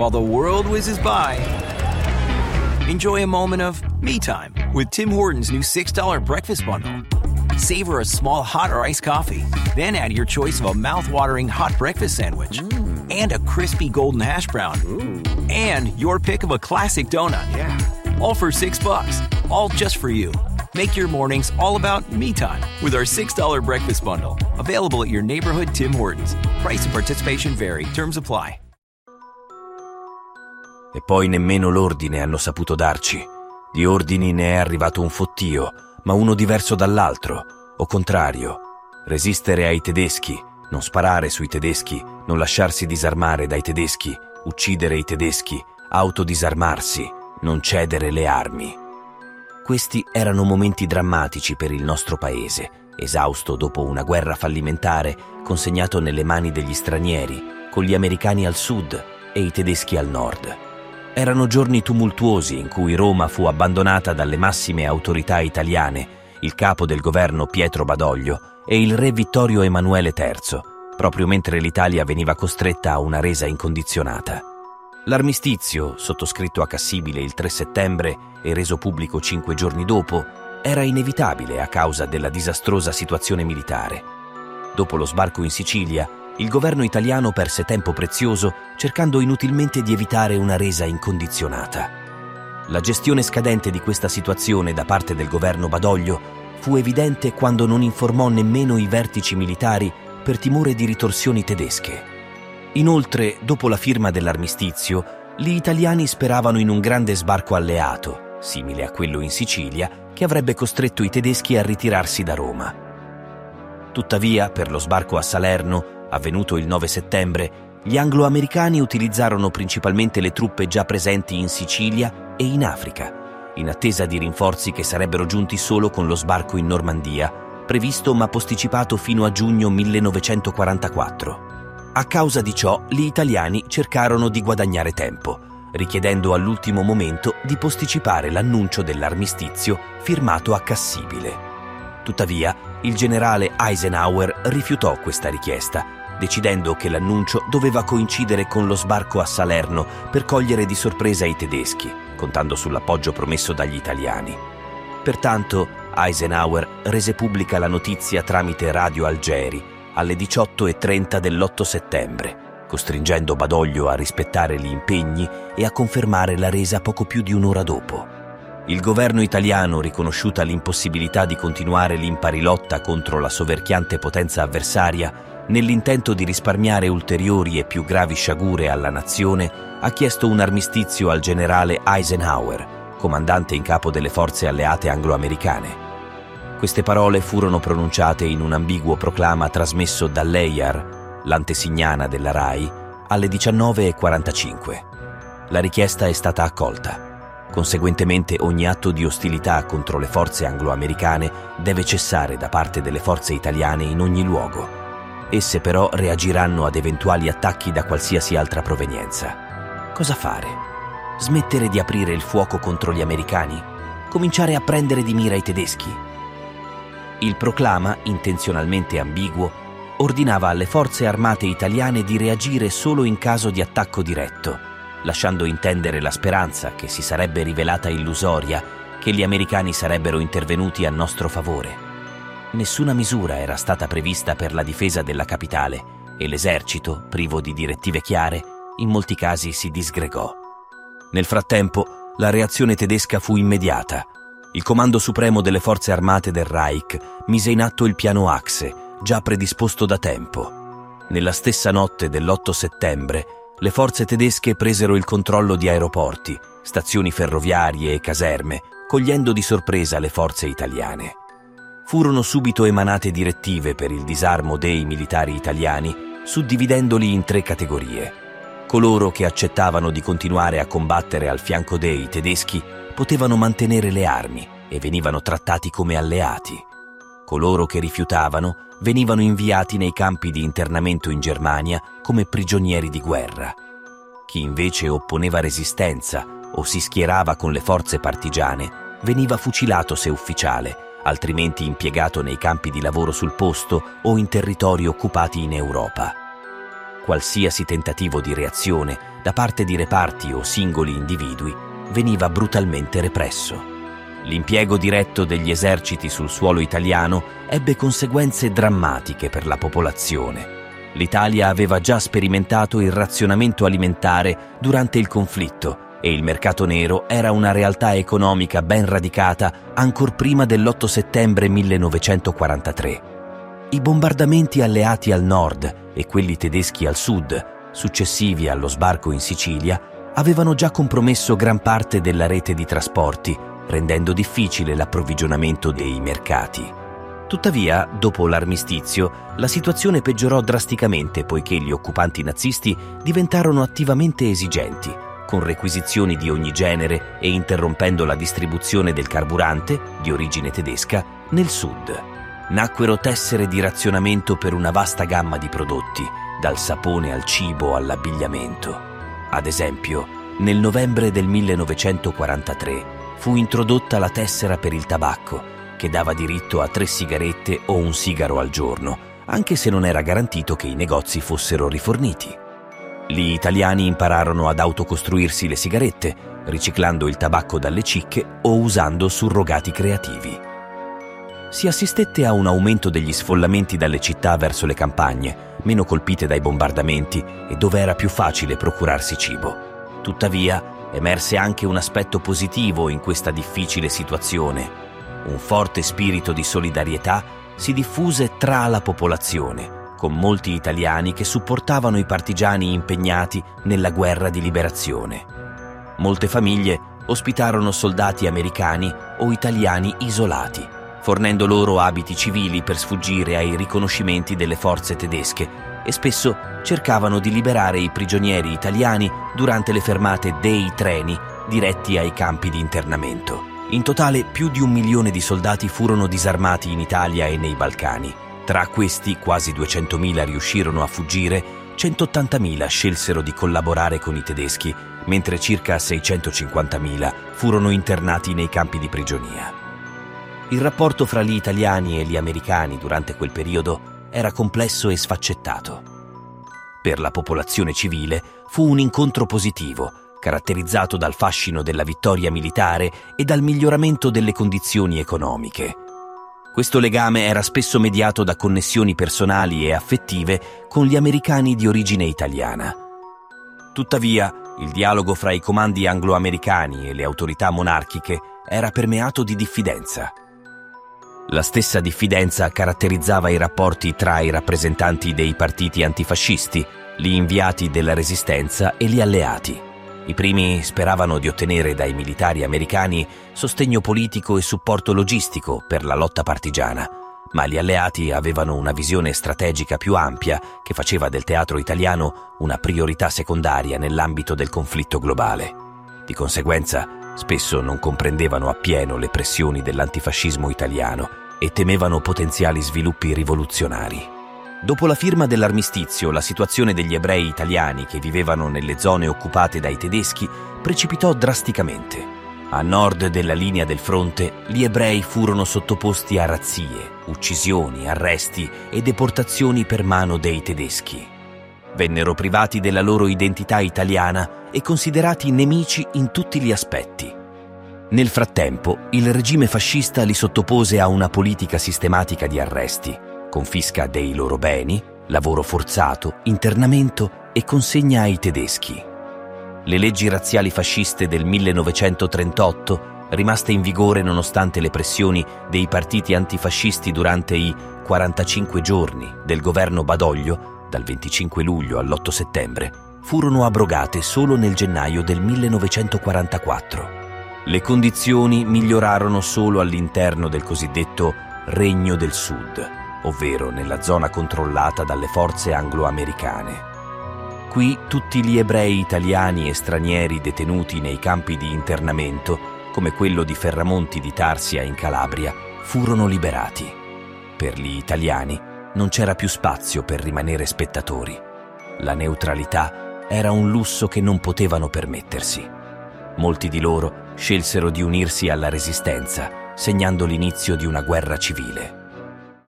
while the world whizzes by. Enjoy a moment of me time with Tim Hortons new $6 breakfast bundle. Savor a small hot or iced coffee, then add your choice of a mouth-watering hot breakfast sandwich mm. and a crispy golden hash brown. And your pick of a classic donut. Yeah. All for 6 bucks. All just for you. Make your mornings all about me time with our $6 breakfast bundle. Available at your neighborhood Tim Hortons. Price and participation vary. Terms apply. E poi nemmeno l'ordine hanno saputo darci. Di ordini ne è arrivato un fottio, ma uno diverso dall'altro, o contrario. Resistere ai tedeschi, non sparare sui tedeschi, non lasciarsi disarmare dai tedeschi, uccidere i tedeschi, autodisarmarsi, non cedere le armi. Questi erano momenti drammatici per il nostro paese, esausto dopo una guerra fallimentare, consegnato nelle mani degli stranieri, con gli americani al sud e i tedeschi al nord. Erano giorni tumultuosi in cui Roma fu abbandonata dalle massime autorità italiane, il capo del governo Pietro Badoglio e il re Vittorio Emanuele III, proprio mentre l'Italia veniva costretta a una resa incondizionata. L'armistizio, sottoscritto a Cassibile il 3 settembre e reso pubblico cinque giorni dopo, era inevitabile a causa della disastrosa situazione militare. Dopo lo sbarco in Sicilia, il governo italiano perse tempo prezioso cercando inutilmente di evitare una resa incondizionata. La gestione scadente di questa situazione da parte del governo Badoglio fu evidente quando non informò nemmeno i vertici militari per timore di ritorsioni tedesche. Inoltre, dopo la firma dell'armistizio, gli italiani speravano in un grande sbarco alleato, simile a quello in Sicilia, che avrebbe costretto i tedeschi a ritirarsi da Roma. Tuttavia, per lo sbarco a Salerno, avvenuto il 9 settembre, gli anglo-americani utilizzarono principalmente le truppe già presenti in Sicilia e in Africa, in attesa di rinforzi che sarebbero giunti solo con lo sbarco in Normandia, previsto ma posticipato fino a giugno 1944. A causa di ciò, gli italiani cercarono di guadagnare tempo, richiedendo all'ultimo momento di posticipare l'annuncio dell'armistizio firmato a Cassibile. Tuttavia, il generale Eisenhower rifiutò questa richiesta, decidendo che l'annuncio doveva coincidere con lo sbarco a Salerno per cogliere di sorpresa i tedeschi, contando sull'appoggio promesso dagli italiani. Pertanto, Eisenhower rese pubblica la notizia tramite Radio Algeri alle 18.30 dell'8 settembre, costringendo Badoglio a rispettare gli impegni e a confermare la resa poco più di un'ora dopo. Il governo italiano, riconosciuta l'impossibilità di continuare l'impari lotta contro la soverchiante potenza avversaria, nell'intento di risparmiare ulteriori e più gravi sciagure alla nazione, ha chiesto un armistizio al generale Eisenhower, comandante in capo delle forze alleate anglo-americane. Queste parole furono pronunciate in un ambiguo proclama trasmesso dall'EIAR, l'antesignana della RAI, alle 19.45. La richiesta è stata accolta. Conseguentemente ogni atto di ostilità contro le forze anglo-americane deve cessare da parte delle forze italiane in ogni luogo. Esse però reagiranno ad eventuali attacchi da qualsiasi altra provenienza. Cosa fare? Smettere di aprire il fuoco contro gli americani? Cominciare a prendere di mira i tedeschi? Il proclama, intenzionalmente ambiguo, ordinava alle forze armate italiane di reagire solo in caso di attacco diretto, lasciando intendere la speranza, che si sarebbe rivelata illusoria, che gli americani sarebbero intervenuti a nostro favore. Nessuna misura era stata prevista per la difesa della capitale e l'esercito, privo di direttive chiare, in molti casi si disgregò. Nel frattempo, la reazione tedesca fu immediata. Il Comando Supremo delle Forze Armate del Reich mise in atto il piano Axe, già predisposto da tempo. Nella stessa notte dell'8 settembre, le forze tedesche presero il controllo di aeroporti, stazioni ferroviarie e caserme, cogliendo di sorpresa le forze italiane furono subito emanate direttive per il disarmo dei militari italiani, suddividendoli in tre categorie. Coloro che accettavano di continuare a combattere al fianco dei tedeschi potevano mantenere le armi e venivano trattati come alleati. Coloro che rifiutavano venivano inviati nei campi di internamento in Germania come prigionieri di guerra. Chi invece opponeva resistenza o si schierava con le forze partigiane veniva fucilato se ufficiale altrimenti impiegato nei campi di lavoro sul posto o in territori occupati in Europa. qualsiasi tentativo di reazione da parte di reparti o singoli individui veniva brutalmente represso. L'impiego diretto degli eserciti sul suolo italiano ebbe conseguenze drammatiche per la popolazione. L'Italia aveva già sperimentato il razionamento alimentare durante il conflitto e il mercato nero era una realtà economica ben radicata ancor prima dell'8 settembre 1943. I bombardamenti alleati al nord e quelli tedeschi al sud, successivi allo sbarco in Sicilia, avevano già compromesso gran parte della rete di trasporti, rendendo difficile l'approvvigionamento dei mercati. Tuttavia, dopo l'armistizio, la situazione peggiorò drasticamente poiché gli occupanti nazisti diventarono attivamente esigenti, con requisizioni di ogni genere e interrompendo la distribuzione del carburante, di origine tedesca, nel sud. Nacquero tessere di razionamento per una vasta gamma di prodotti, dal sapone al cibo all'abbigliamento. Ad esempio, nel novembre del 1943 fu introdotta la tessera per il tabacco, che dava diritto a tre sigarette o un sigaro al giorno, anche se non era garantito che i negozi fossero riforniti. Gli italiani impararono ad autocostruirsi le sigarette, riciclando il tabacco dalle cicche o usando surrogati creativi. Si assistette a un aumento degli sfollamenti dalle città verso le campagne, meno colpite dai bombardamenti e dove era più facile procurarsi cibo. Tuttavia, emerse anche un aspetto positivo in questa difficile situazione. Un forte spirito di solidarietà si diffuse tra la popolazione, con molti italiani che supportavano i partigiani impegnati nella guerra di liberazione. Molte famiglie ospitarono soldati americani o italiani isolati, fornendo loro abiti civili per sfuggire ai riconoscimenti delle forze tedesche e spesso cercavano di liberare i prigionieri italiani durante le fermate dei treni diretti ai campi di internamento. In totale più di un milione di soldati furono disarmati in Italia e nei Balcani tra questi quasi 200.000 riuscirono a fuggire, 180.000 scelsero di collaborare con i tedeschi, mentre circa 650.000 furono internati nei campi di prigionia. Il rapporto fra gli italiani e gli americani durante quel periodo era complesso e sfaccettato. Per la popolazione civile fu un incontro positivo, caratterizzato dal fascino della vittoria militare e dal miglioramento delle condizioni economiche. Questo legame era spesso mediato da connessioni personali e affettive con gli americani di origine italiana. Tuttavia, il dialogo fra i comandi anglo-americani e le autorità monarchiche era permeato di diffidenza. La stessa diffidenza caratterizzava i rapporti tra i rappresentanti dei partiti antifascisti, gli inviati della resistenza e gli alleati. I primi speravano di ottenere dai militari americani sostegno politico e supporto logistico per la lotta partigiana, ma gli alleati avevano una visione strategica più ampia che faceva del teatro italiano una priorità secondaria nell'ambito del conflitto globale. Di conseguenza, spesso non comprendevano appieno le pressioni dell'antifascismo italiano e temevano potenziali sviluppi rivoluzionari. Dopo la firma dell'armistizio, la situazione degli ebrei italiani che vivevano nelle zone occupate dai tedeschi precipitò drasticamente. A nord della linea del fronte, gli ebrei furono sottoposti a razzie, uccisioni, arresti e deportazioni per mano dei tedeschi. Vennero privati della loro identità italiana e considerati nemici in tutti gli aspetti. Nel frattempo, il regime fascista li sottopose a una politica sistematica di arresti confisca dei loro beni, lavoro forzato, internamento e consegna ai tedeschi. Le leggi razziali fasciste del 1938, rimaste in vigore nonostante le pressioni dei partiti antifascisti durante i 45 giorni del governo Badoglio, dal 25 luglio all'8 settembre, furono abrogate solo nel gennaio del 1944. Le condizioni migliorarono solo all'interno del cosiddetto Regno del Sud, ovvero nella zona controllata dalle forze anglo-americane. Qui tutti gli ebrei italiani e stranieri detenuti nei campi di internamento, come quello di Ferramonti di Tarsia in Calabria, furono liberati. Per gli italiani non c'era più spazio per rimanere spettatori. La neutralità era un lusso che non potevano permettersi. Molti di loro scelsero di unirsi alla resistenza, segnando l'inizio di una guerra civile.